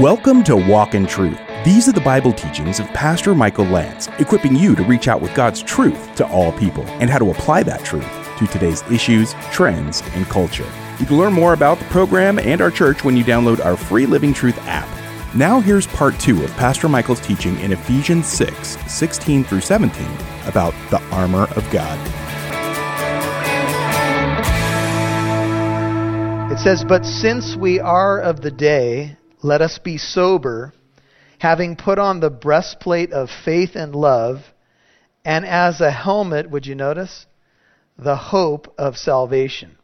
Welcome to Walk in Truth. These are the Bible teachings of Pastor Michael Lance, equipping you to reach out with God's truth to all people and how to apply that truth to today's issues, trends, and culture. You can learn more about the program and our church when you download our free Living Truth app. Now, here's part two of Pastor Michael's teaching in Ephesians 6 16 through 17 about the armor of God. It says, But since we are of the day, let us be sober, having put on the breastplate of faith and love, and as a helmet, would you notice? The hope of salvation.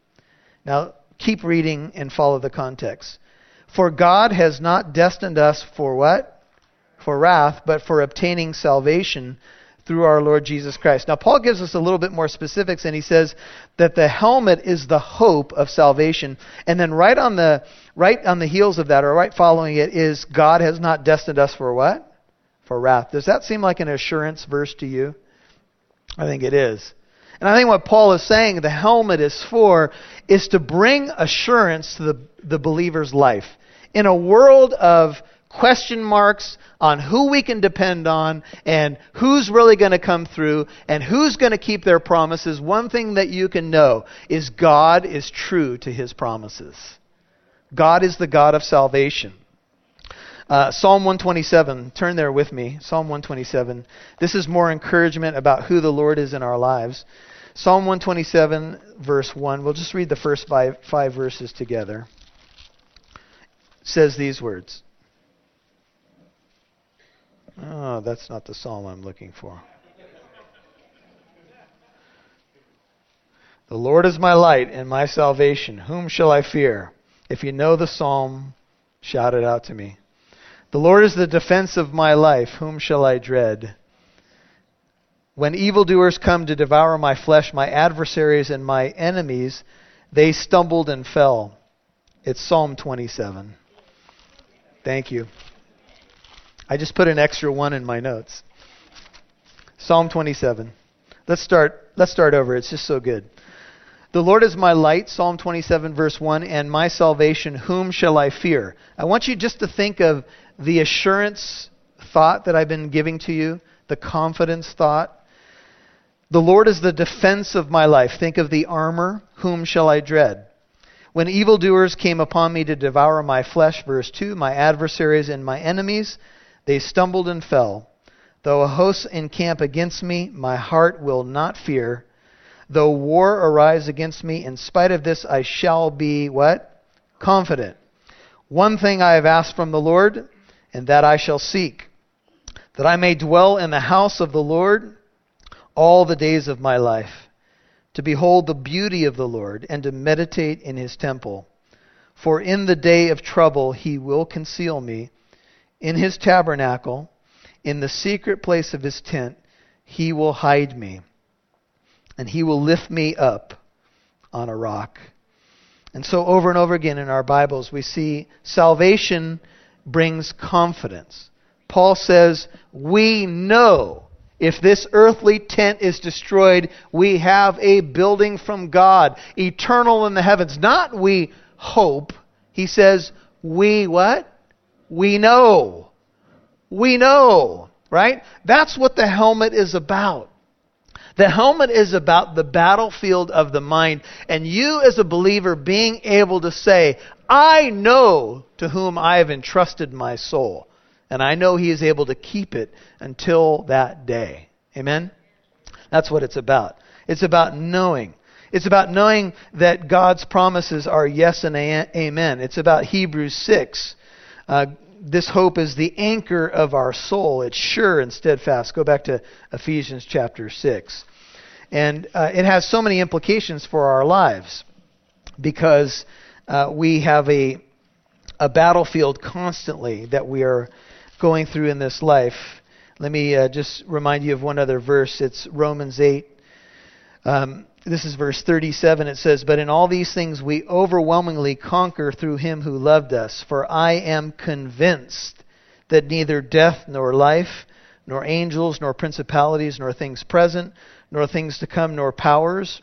Now, keep reading and follow the context. For God has not destined us for what? For wrath, but for obtaining salvation through our Lord Jesus Christ. Now, Paul gives us a little bit more specifics, and he says that the helmet is the hope of salvation. And then right on the right on the heels of that, or right following it, is God has not destined us for what? For wrath. Does that seem like an assurance verse to you? I think it is. And I think what Paul is saying the helmet is for is to bring assurance to the, the believer's life. In a world of question marks on who we can depend on and who's really going to come through and who's going to keep their promises, one thing that you can know is God is true to his promises. God is the God of salvation. Uh, Psalm 127, turn there with me. Psalm 127. This is more encouragement about who the Lord is in our lives. Psalm 127, verse 1. We'll just read the first five, five verses together. Says these words Oh, that's not the psalm I'm looking for. The Lord is my light and my salvation. Whom shall I fear? If you know the psalm, shout it out to me. The Lord is the defense of my life. Whom shall I dread? When evildoers come to devour my flesh, my adversaries and my enemies, they stumbled and fell. It's Psalm 27. Thank you. I just put an extra one in my notes. Psalm 27. Let's start let's start over. It's just so good. The Lord is my light, Psalm 27 verse 1, and my salvation, whom shall I fear? I want you just to think of the assurance thought that I've been giving to you, the confidence thought. The Lord is the defense of my life. Think of the armor, whom shall I dread? When evildoers came upon me to devour my flesh, verse 2, my adversaries and my enemies, they stumbled and fell. Though a host encamp against me, my heart will not fear. Though war arise against me, in spite of this I shall be what? Confident. One thing I have asked from the Lord, and that I shall seek, that I may dwell in the house of the Lord all the days of my life, to behold the beauty of the Lord, and to meditate in his temple. For in the day of trouble he will conceal me in his tabernacle, in the secret place of his tent, he will hide me, and he will lift me up on a rock. And so, over and over again in our Bibles, we see salvation brings confidence. Paul says, We know if this earthly tent is destroyed, we have a building from God, eternal in the heavens. Not we hope. He says, We what? We know. We know, right? That's what the helmet is about. The helmet is about the battlefield of the mind, and you as a believer being able to say, I know to whom I have entrusted my soul, and I know he is able to keep it until that day. Amen? That's what it's about. It's about knowing. It's about knowing that God's promises are yes and amen. It's about Hebrews 6. Uh, this hope is the anchor of our soul. It's sure and steadfast. Go back to Ephesians chapter 6. And uh, it has so many implications for our lives because uh, we have a, a battlefield constantly that we are going through in this life. Let me uh, just remind you of one other verse. It's Romans 8. Um, this is verse 37. It says, But in all these things we overwhelmingly conquer through him who loved us. For I am convinced that neither death nor life, nor angels, nor principalities, nor things present, nor things to come, nor powers,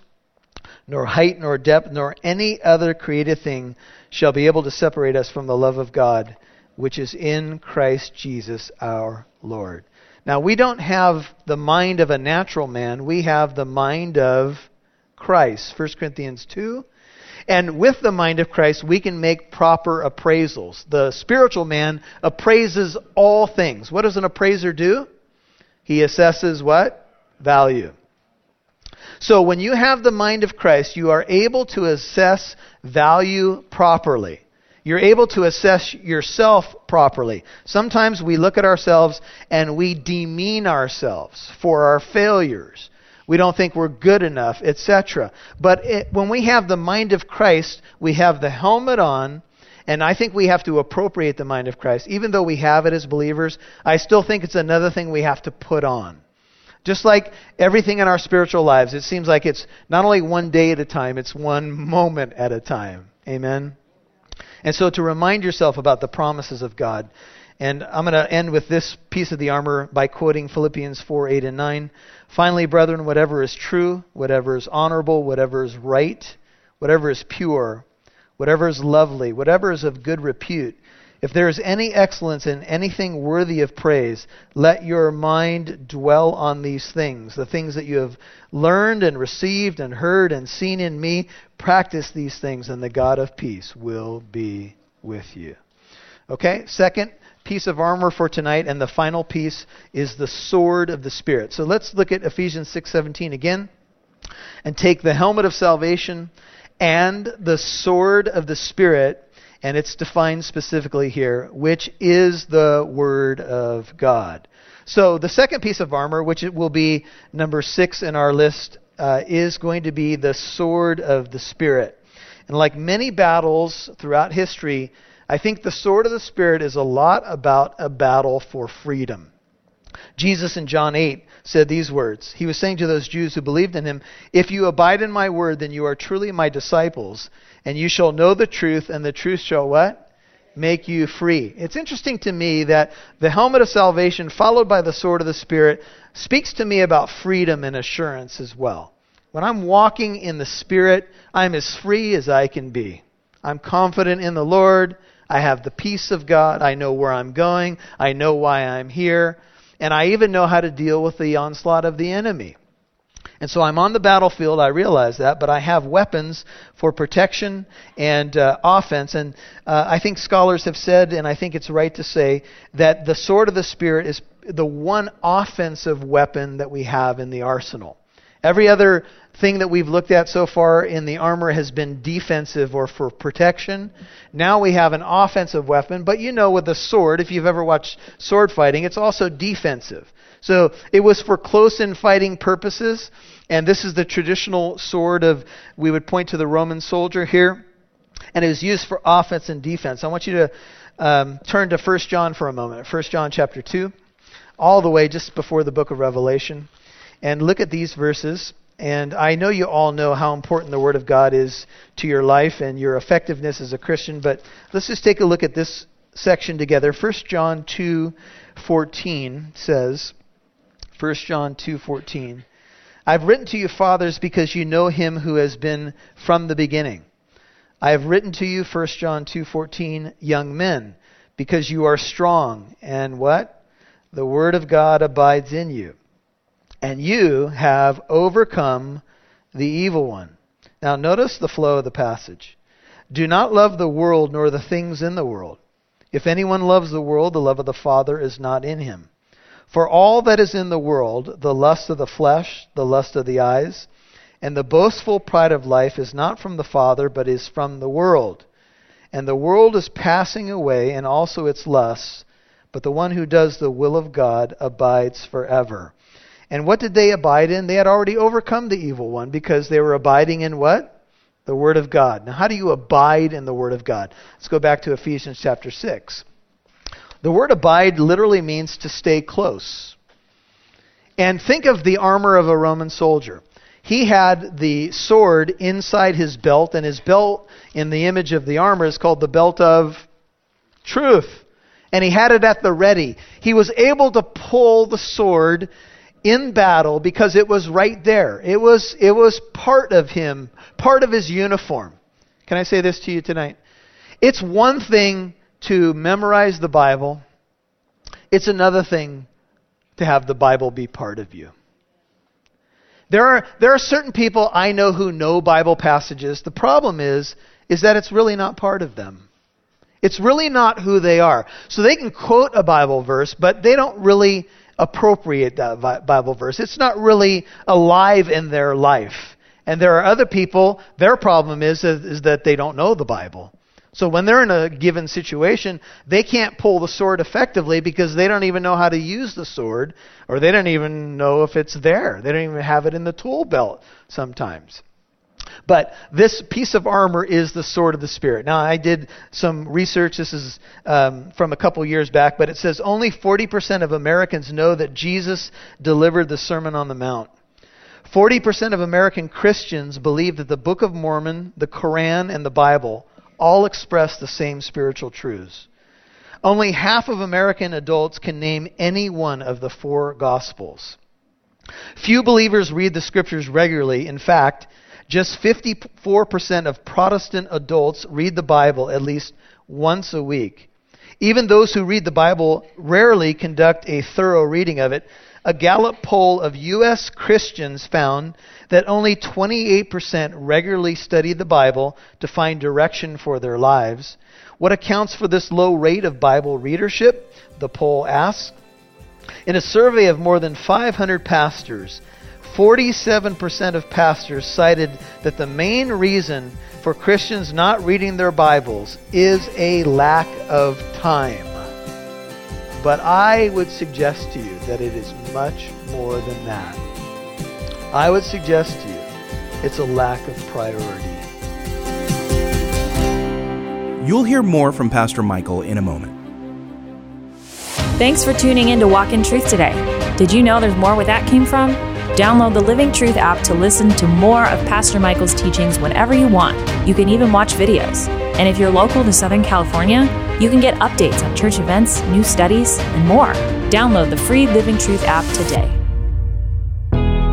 nor height, nor depth, nor any other created thing shall be able to separate us from the love of God, which is in Christ Jesus our Lord. Now, we don't have the mind of a natural man, we have the mind of Christ. 1 Corinthians 2. And with the mind of Christ, we can make proper appraisals. The spiritual man appraises all things. What does an appraiser do? He assesses what? Value. So when you have the mind of Christ, you are able to assess value properly. You're able to assess yourself properly. Sometimes we look at ourselves and we demean ourselves for our failures. We don't think we're good enough, etc. But it, when we have the mind of Christ, we have the helmet on, and I think we have to appropriate the mind of Christ. Even though we have it as believers, I still think it's another thing we have to put on. Just like everything in our spiritual lives, it seems like it's not only one day at a time, it's one moment at a time. Amen? And so to remind yourself about the promises of God. And I'm going to end with this piece of the armor by quoting Philippians 4 8 and 9. Finally, brethren, whatever is true, whatever is honorable, whatever is right, whatever is pure, whatever is lovely, whatever is of good repute, if there is any excellence in anything worthy of praise, let your mind dwell on these things, the things that you have learned and received and heard and seen in me. Practice these things, and the God of peace will be with you. Okay, second piece of armor for tonight, and the final piece is the sword of the Spirit. So let's look at Ephesians 6:17 again, and take the helmet of salvation and the sword of the Spirit and it's defined specifically here, which is the Word of God. So the second piece of armor, which will be number six in our list, uh, is going to be the sword of the Spirit. And like many battles throughout history, I think the sword of the Spirit is a lot about a battle for freedom. Jesus in John 8 said these words. He was saying to those Jews who believed in him, If you abide in my word, then you are truly my disciples, and you shall know the truth, and the truth shall what? Make you free. It's interesting to me that the helmet of salvation, followed by the sword of the Spirit, speaks to me about freedom and assurance as well. When I'm walking in the Spirit, I'm as free as I can be. I'm confident in the Lord. I have the peace of God. I know where I'm going. I know why I'm here. And I even know how to deal with the onslaught of the enemy. And so I'm on the battlefield, I realize that, but I have weapons for protection and uh, offense. And uh, I think scholars have said, and I think it's right to say, that the sword of the Spirit is the one offensive weapon that we have in the arsenal. Every other thing that we've looked at so far in the armor has been defensive or for protection. Now we have an offensive weapon, but you know, with a sword, if you've ever watched sword fighting, it's also defensive. So it was for close in fighting purposes, and this is the traditional sword of, we would point to the Roman soldier here, and it was used for offense and defense. I want you to um, turn to 1 John for a moment, 1 John chapter 2, all the way just before the book of Revelation, and look at these verses. And I know you all know how important the Word of God is to your life and your effectiveness as a Christian, but let's just take a look at this section together. 1 John 2:14 says, 1 John 2:14. I've written to you fathers because you know him who has been from the beginning. I have written to you 1 John 2:14 young men because you are strong and what? The word of God abides in you. And you have overcome the evil one. Now notice the flow of the passage. Do not love the world nor the things in the world. If anyone loves the world, the love of the Father is not in him. For all that is in the world, the lust of the flesh, the lust of the eyes, and the boastful pride of life is not from the Father, but is from the world. And the world is passing away, and also its lusts, but the one who does the will of God abides forever. And what did they abide in? They had already overcome the evil one because they were abiding in what? The Word of God. Now, how do you abide in the Word of God? Let's go back to Ephesians chapter 6. The word abide literally means to stay close. And think of the armor of a Roman soldier. He had the sword inside his belt, and his belt, in the image of the armor, is called the belt of truth. And he had it at the ready. He was able to pull the sword in battle because it was right there. It was, it was part of him, part of his uniform. Can I say this to you tonight? It's one thing to memorize the Bible. It's another thing to have the Bible be part of you. There are, there are certain people I know who know Bible passages. The problem is, is that it's really not part of them. It's really not who they are. So they can quote a Bible verse, but they don't really appropriate Bible verse. It's not really alive in their life. And there are other people, their problem is, is that they don't know the Bible. So when they're in a given situation, they can't pull the sword effectively because they don't even know how to use the sword, or they don't even know if it's there. They don't even have it in the tool belt sometimes. But this piece of armor is the sword of the Spirit. Now, I did some research. This is um, from a couple years back, but it says only 40% of Americans know that Jesus delivered the Sermon on the Mount. 40% of American Christians believe that the Book of Mormon, the Koran, and the Bible all express the same spiritual truths. Only half of American adults can name any one of the four Gospels. Few believers read the Scriptures regularly. In fact, just 54% of Protestant adults read the Bible at least once a week. Even those who read the Bible rarely conduct a thorough reading of it. A Gallup poll of U.S. Christians found that only 28% regularly study the Bible to find direction for their lives. What accounts for this low rate of Bible readership? The poll asks. In a survey of more than 500 pastors, 47% of pastors cited that the main reason for Christians not reading their Bibles is a lack of time. But I would suggest to you that it is much more than that. I would suggest to you it's a lack of priority. You'll hear more from Pastor Michael in a moment. Thanks for tuning in to Walk in Truth today. Did you know there's more where that came from? Download the Living Truth app to listen to more of Pastor Michael's teachings whenever you want. You can even watch videos. And if you're local to Southern California, you can get updates on church events, new studies, and more. Download the free Living Truth app today.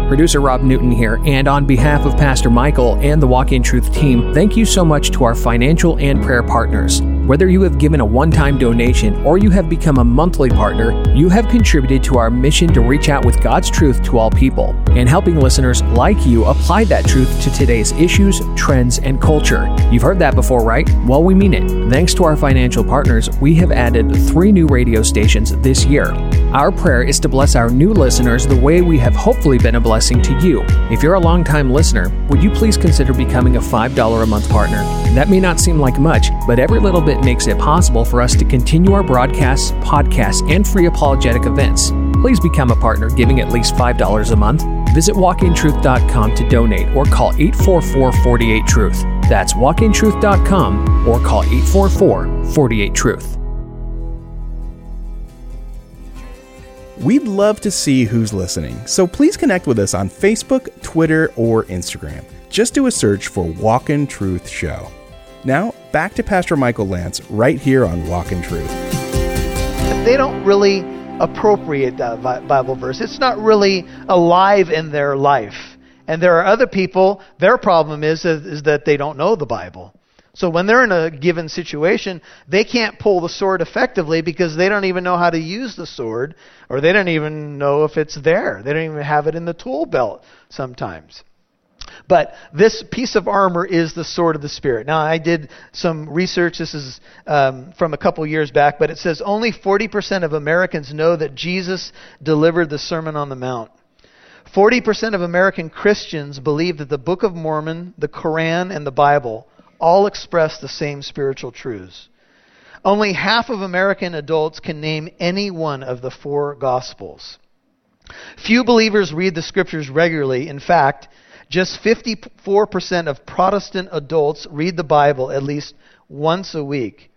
Producer Rob Newton here, and on behalf of Pastor Michael and the Walk in Truth team, thank you so much to our financial and prayer partners. Whether you have given a one time donation or you have become a monthly partner, you have contributed to our mission to reach out with God's truth to all people and helping listeners like you apply that truth to today's issues, trends, and culture. You've heard that before, right? Well, we mean it. Thanks to our financial partners, we have added three new radio stations this year. Our prayer is to bless our new listeners the way we have hopefully been a blessing to you. If you're a longtime listener, would you please consider becoming a $5 a month partner? That may not seem like much, but every little bit makes it possible for us to continue our broadcasts, podcasts, and free apologetic events. Please become a partner giving at least $5 a month. Visit walkintruth.com to donate or call 844 48 Truth. That's walkintruth.com or call 844 48 Truth. We'd love to see who's listening, so please connect with us on Facebook, Twitter, or Instagram. Just do a search for Walk in Truth Show. Now, back to Pastor Michael Lance right here on Walk in Truth. They don't really appropriate that Bible verse, it's not really alive in their life. And there are other people, their problem is, is that they don't know the Bible. So when they're in a given situation, they can't pull the sword effectively because they don't even know how to use the sword, or they don't even know if it's there. They don't even have it in the tool belt sometimes. But this piece of armor is the sword of the Spirit. Now, I did some research. This is um, from a couple years back, but it says only 40% of Americans know that Jesus delivered the Sermon on the Mount. 40% of American Christians believe that the Book of Mormon, the Koran, and the Bible all express the same spiritual truths. Only half of American adults can name any one of the four Gospels. Few believers read the Scriptures regularly. In fact, just 54% of Protestant adults read the Bible at least once a week.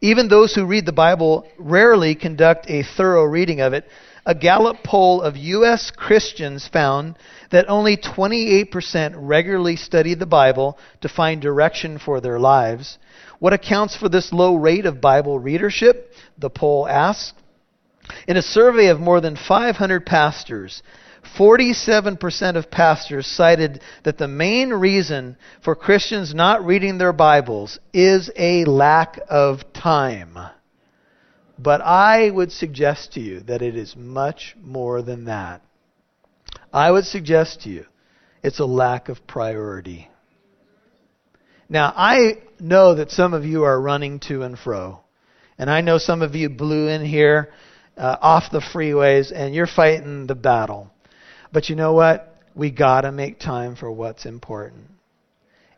Even those who read the Bible rarely conduct a thorough reading of it. A Gallup poll of U.S. Christians found that only 28% regularly study the Bible to find direction for their lives. What accounts for this low rate of Bible readership? The poll asks. In a survey of more than 500 pastors, 47% of pastors cited that the main reason for Christians not reading their Bibles is a lack of time. But I would suggest to you that it is much more than that. I would suggest to you it's a lack of priority. Now, I know that some of you are running to and fro. And I know some of you blew in here uh, off the freeways and you're fighting the battle. But you know what? We got to make time for what's important.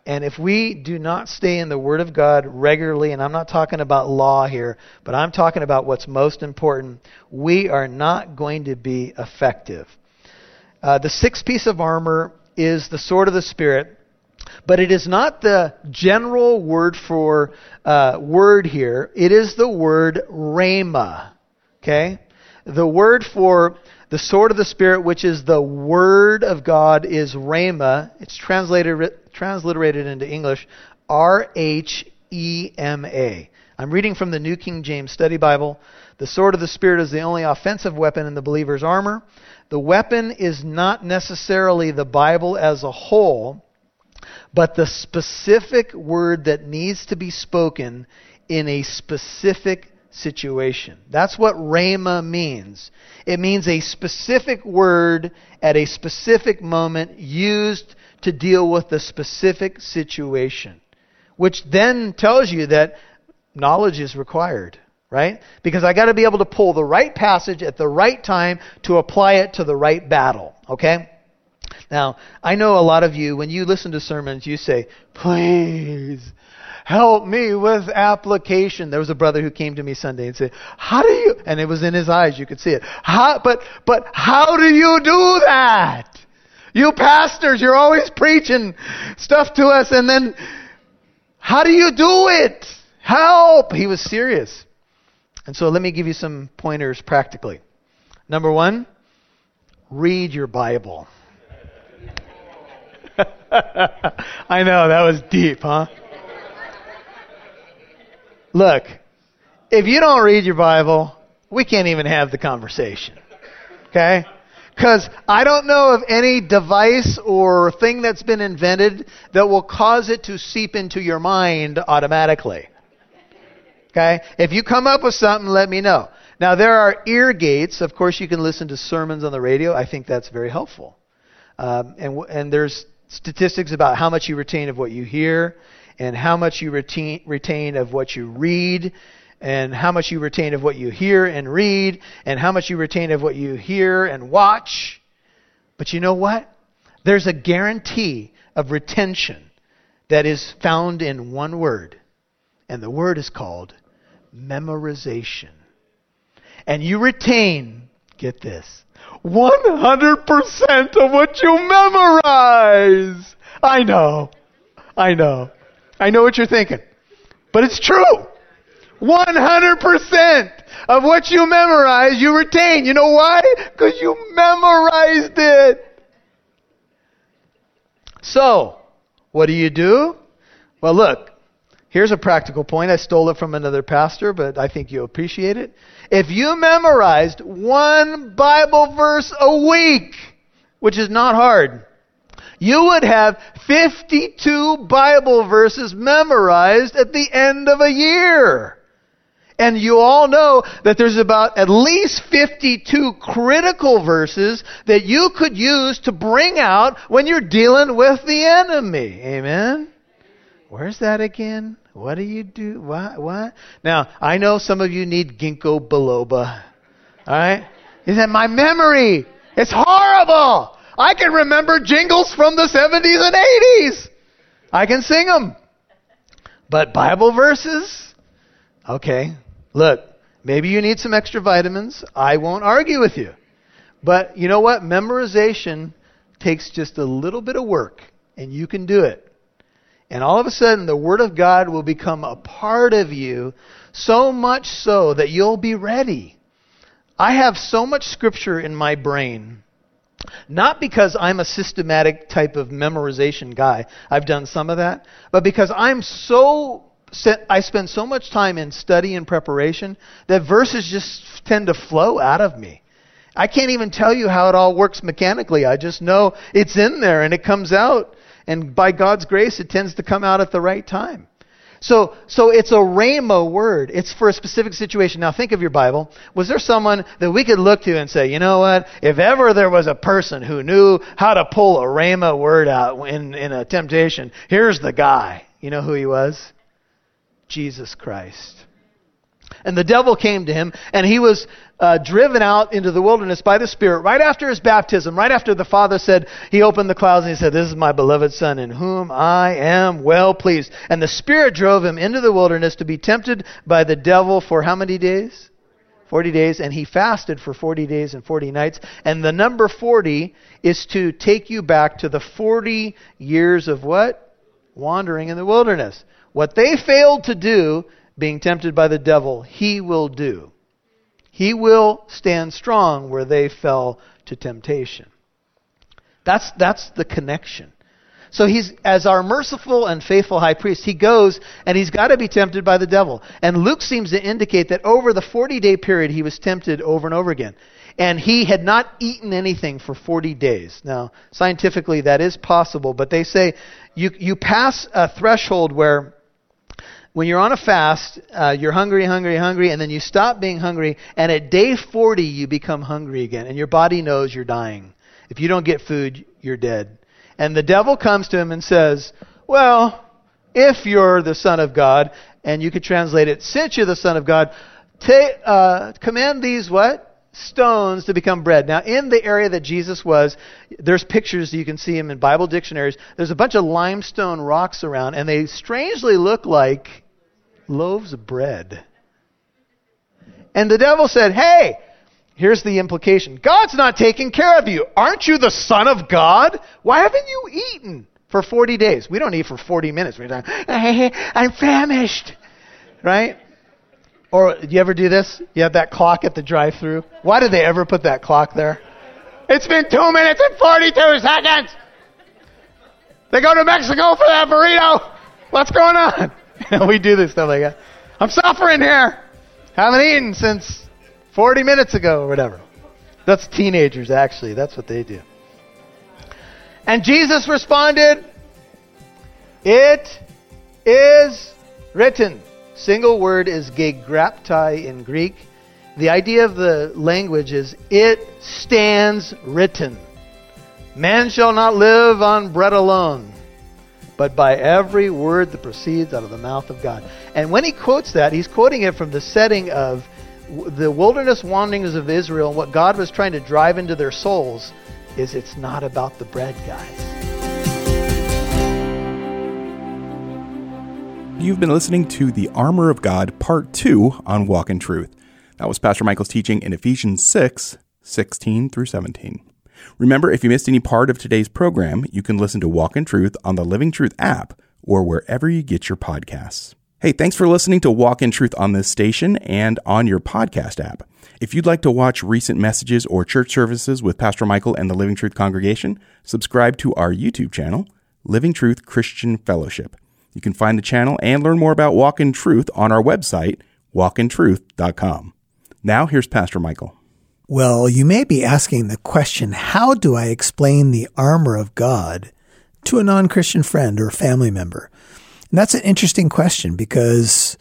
And if we do not stay in the Word of God regularly, and I'm not talking about law here, but I'm talking about what's most important, we are not going to be effective. Uh, the sixth piece of armor is the sword of the Spirit, but it is not the general word for uh, word here. It is the word rhema. Okay? The word for the sword of the Spirit, which is the Word of God, is Rhema. It's translated, transliterated into English R H E M A. I'm reading from the New King James Study Bible. The sword of the Spirit is the only offensive weapon in the believer's armor. The weapon is not necessarily the Bible as a whole, but the specific word that needs to be spoken in a specific situation. That's what rhema means. It means a specific word at a specific moment used to deal with a specific situation, which then tells you that knowledge is required, right? Because I got to be able to pull the right passage at the right time to apply it to the right battle, okay? Now, I know a lot of you, when you listen to sermons, you say, please help me with application. There was a brother who came to me Sunday and said, how do you, and it was in his eyes, you could see it. How, but, but how do you do that? You pastors, you're always preaching stuff to us and then, how do you do it? Help! He was serious. And so let me give you some pointers practically. Number one, read your Bible. I know, that was deep, huh? Look, if you don't read your Bible, we can't even have the conversation. Okay? Because I don't know of any device or thing that's been invented that will cause it to seep into your mind automatically. Okay? If you come up with something, let me know. Now, there are ear gates. Of course, you can listen to sermons on the radio. I think that's very helpful. Um, and, and there's statistics about how much you retain of what you hear and how much you retain, retain of what you read and how much you retain of what you hear and read and how much you retain of what you hear and watch. But you know what? There's a guarantee of retention that is found in one word, and the word is called memorization. And you retain, get this, 100% of what you memorize. I know. I know. I know what you're thinking. But it's true. 100% of what you memorize, you retain. You know why? Because you memorized it. So, what do you do? Well, look, here's a practical point. I stole it from another pastor, but I think you'll appreciate it. If you memorized one Bible verse a week, which is not hard, you would have 52 Bible verses memorized at the end of a year. And you all know that there's about at least 52 critical verses that you could use to bring out when you're dealing with the enemy. Amen? Where's that again? What do you do? What? What? Now, I know some of you need ginkgo biloba. Alright? Is that my memory, it's horrible. I can remember jingles from the 70s and 80s. I can sing them. But Bible verses? Okay. Look, maybe you need some extra vitamins. I won't argue with you. But you know what? Memorization takes just a little bit of work, and you can do it. And all of a sudden, the Word of God will become a part of you, so much so that you'll be ready. I have so much Scripture in my brain not because I'm a systematic type of memorization guy. I've done some of that. But because I'm so I spend so much time in study and preparation that verses just tend to flow out of me. I can't even tell you how it all works mechanically. I just know it's in there and it comes out. And by God's grace, it tends to come out at the right time. So, so it's a rhema word. It's for a specific situation. Now think of your Bible. Was there someone that we could look to and say, you know what? If ever there was a person who knew how to pull a rhema word out in, in a temptation, here's the guy. You know who he was? Jesus Christ. And the devil came to him, and he was uh, driven out into the wilderness by the Spirit right after his baptism, right after the Father said, He opened the clouds and he said, This is my beloved Son in whom I am well pleased. And the Spirit drove him into the wilderness to be tempted by the devil for how many days? 40 days, and he fasted for 40 days and 40 nights. And the number 40 is to take you back to the 40 years of what? Wandering in the wilderness. What they failed to do, being tempted by the devil, he will do. He will stand strong where they fell to temptation. That's, that's the connection. So he's, as our merciful and faithful high priest, he goes and he's got to be tempted by the devil. And Luke seems to indicate that over the 40 day period, he was tempted over and over again. And he had not eaten anything for 40 days. Now, scientifically, that is possible, but they say you, you pass a threshold where when you're on a fast, uh, you're hungry, hungry, hungry, and then you stop being hungry, and at day 40, you become hungry again, and your body knows you're dying. If you don't get food, you're dead. And the devil comes to him and says, Well, if you're the Son of God, and you could translate it, since you're the Son of God, ta- uh, command these what? stones to become bread. Now, in the area that Jesus was, there's pictures, you can see them in Bible dictionaries. There's a bunch of limestone rocks around, and they strangely look like loaves of bread. And the devil said, Hey, here's the implication God's not taking care of you. Aren't you the Son of God? Why haven't you eaten for 40 days? We don't eat for 40 minutes. We're like, I'm famished. Right? Or do you ever do this? You have that clock at the drive through. Why did they ever put that clock there? It's been 2 minutes and 42 seconds. They go to Mexico for that burrito. What's going on? we do this stuff like that. I'm suffering here. Haven't eaten since 40 minutes ago or whatever. That's teenagers, actually. That's what they do. And Jesus responded, It is written. Single word is gegraptai in Greek. The idea of the language is it stands written. Man shall not live on bread alone, but by every word that proceeds out of the mouth of God. And when he quotes that, he's quoting it from the setting of the wilderness wanderings of Israel and what God was trying to drive into their souls is it's not about the bread, guys. You've been listening to The Armor of God, Part 2 on Walk in Truth. That was Pastor Michael's teaching in Ephesians 6 16 through 17. Remember, if you missed any part of today's program, you can listen to Walk in Truth on the Living Truth app or wherever you get your podcasts. Hey, thanks for listening to Walk in Truth on this station and on your podcast app. If you'd like to watch recent messages or church services with Pastor Michael and the Living Truth congregation, subscribe to our YouTube channel, Living Truth Christian Fellowship. You can find the channel and learn more about Walk in Truth on our website, walkintruth.com. Now, here's Pastor Michael. Well, you may be asking the question how do I explain the armor of God to a non Christian friend or family member? And that's an interesting question because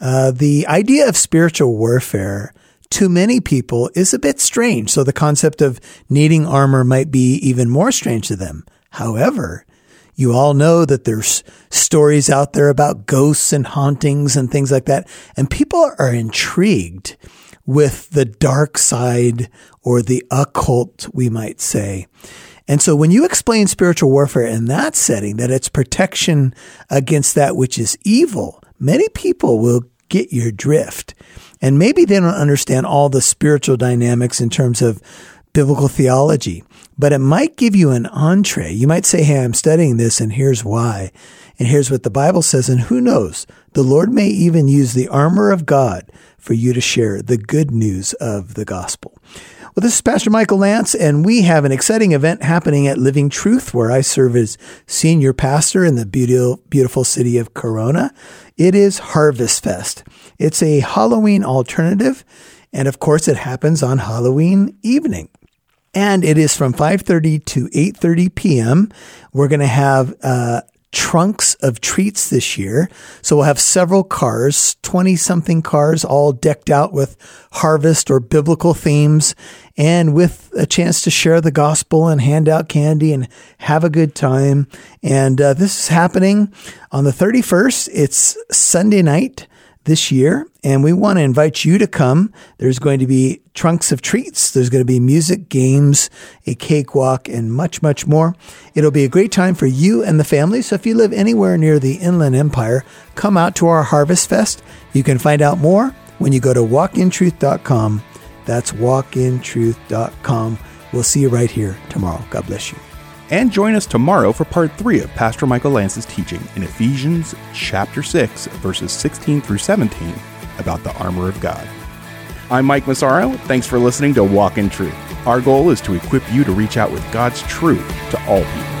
uh, the idea of spiritual warfare to many people is a bit strange. So the concept of needing armor might be even more strange to them. However, you all know that there's stories out there about ghosts and hauntings and things like that. And people are intrigued with the dark side or the occult, we might say. And so when you explain spiritual warfare in that setting, that it's protection against that which is evil, many people will get your drift. And maybe they don't understand all the spiritual dynamics in terms of biblical theology but it might give you an entree. You might say, Hey, I'm studying this and here's why. And here's what the Bible says. And who knows? The Lord may even use the armor of God for you to share the good news of the gospel. Well, this is Pastor Michael Lance, and we have an exciting event happening at Living Truth, where I serve as senior pastor in the beautiful, beautiful city of Corona. It is Harvest Fest. It's a Halloween alternative, and of course, it happens on Halloween evening and it is from 5:30 to 8:30 p.m. We're going to have uh, trunks of treats this year. So we'll have several cars, 20 something cars, all decked out with harvest or biblical themes and with a chance to share the gospel and hand out candy and have a good time. And uh, this is happening on the 31st. It's Sunday night this year, and we want to invite you to come. There's going to be trunks of treats. There's going to be music, games, a cakewalk, and much, much more. It'll be a great time for you and the family. So if you live anywhere near the Inland Empire, come out to our Harvest Fest. You can find out more when you go to walkintruth.com. That's walkintruth.com. We'll see you right here tomorrow. God bless you. And join us tomorrow for part 3 of Pastor Michael Lance's teaching in Ephesians chapter 6, verses 16 through 17 about the armor of God. I'm Mike Massaro. Thanks for listening to Walk in Truth. Our goal is to equip you to reach out with God's truth to all people.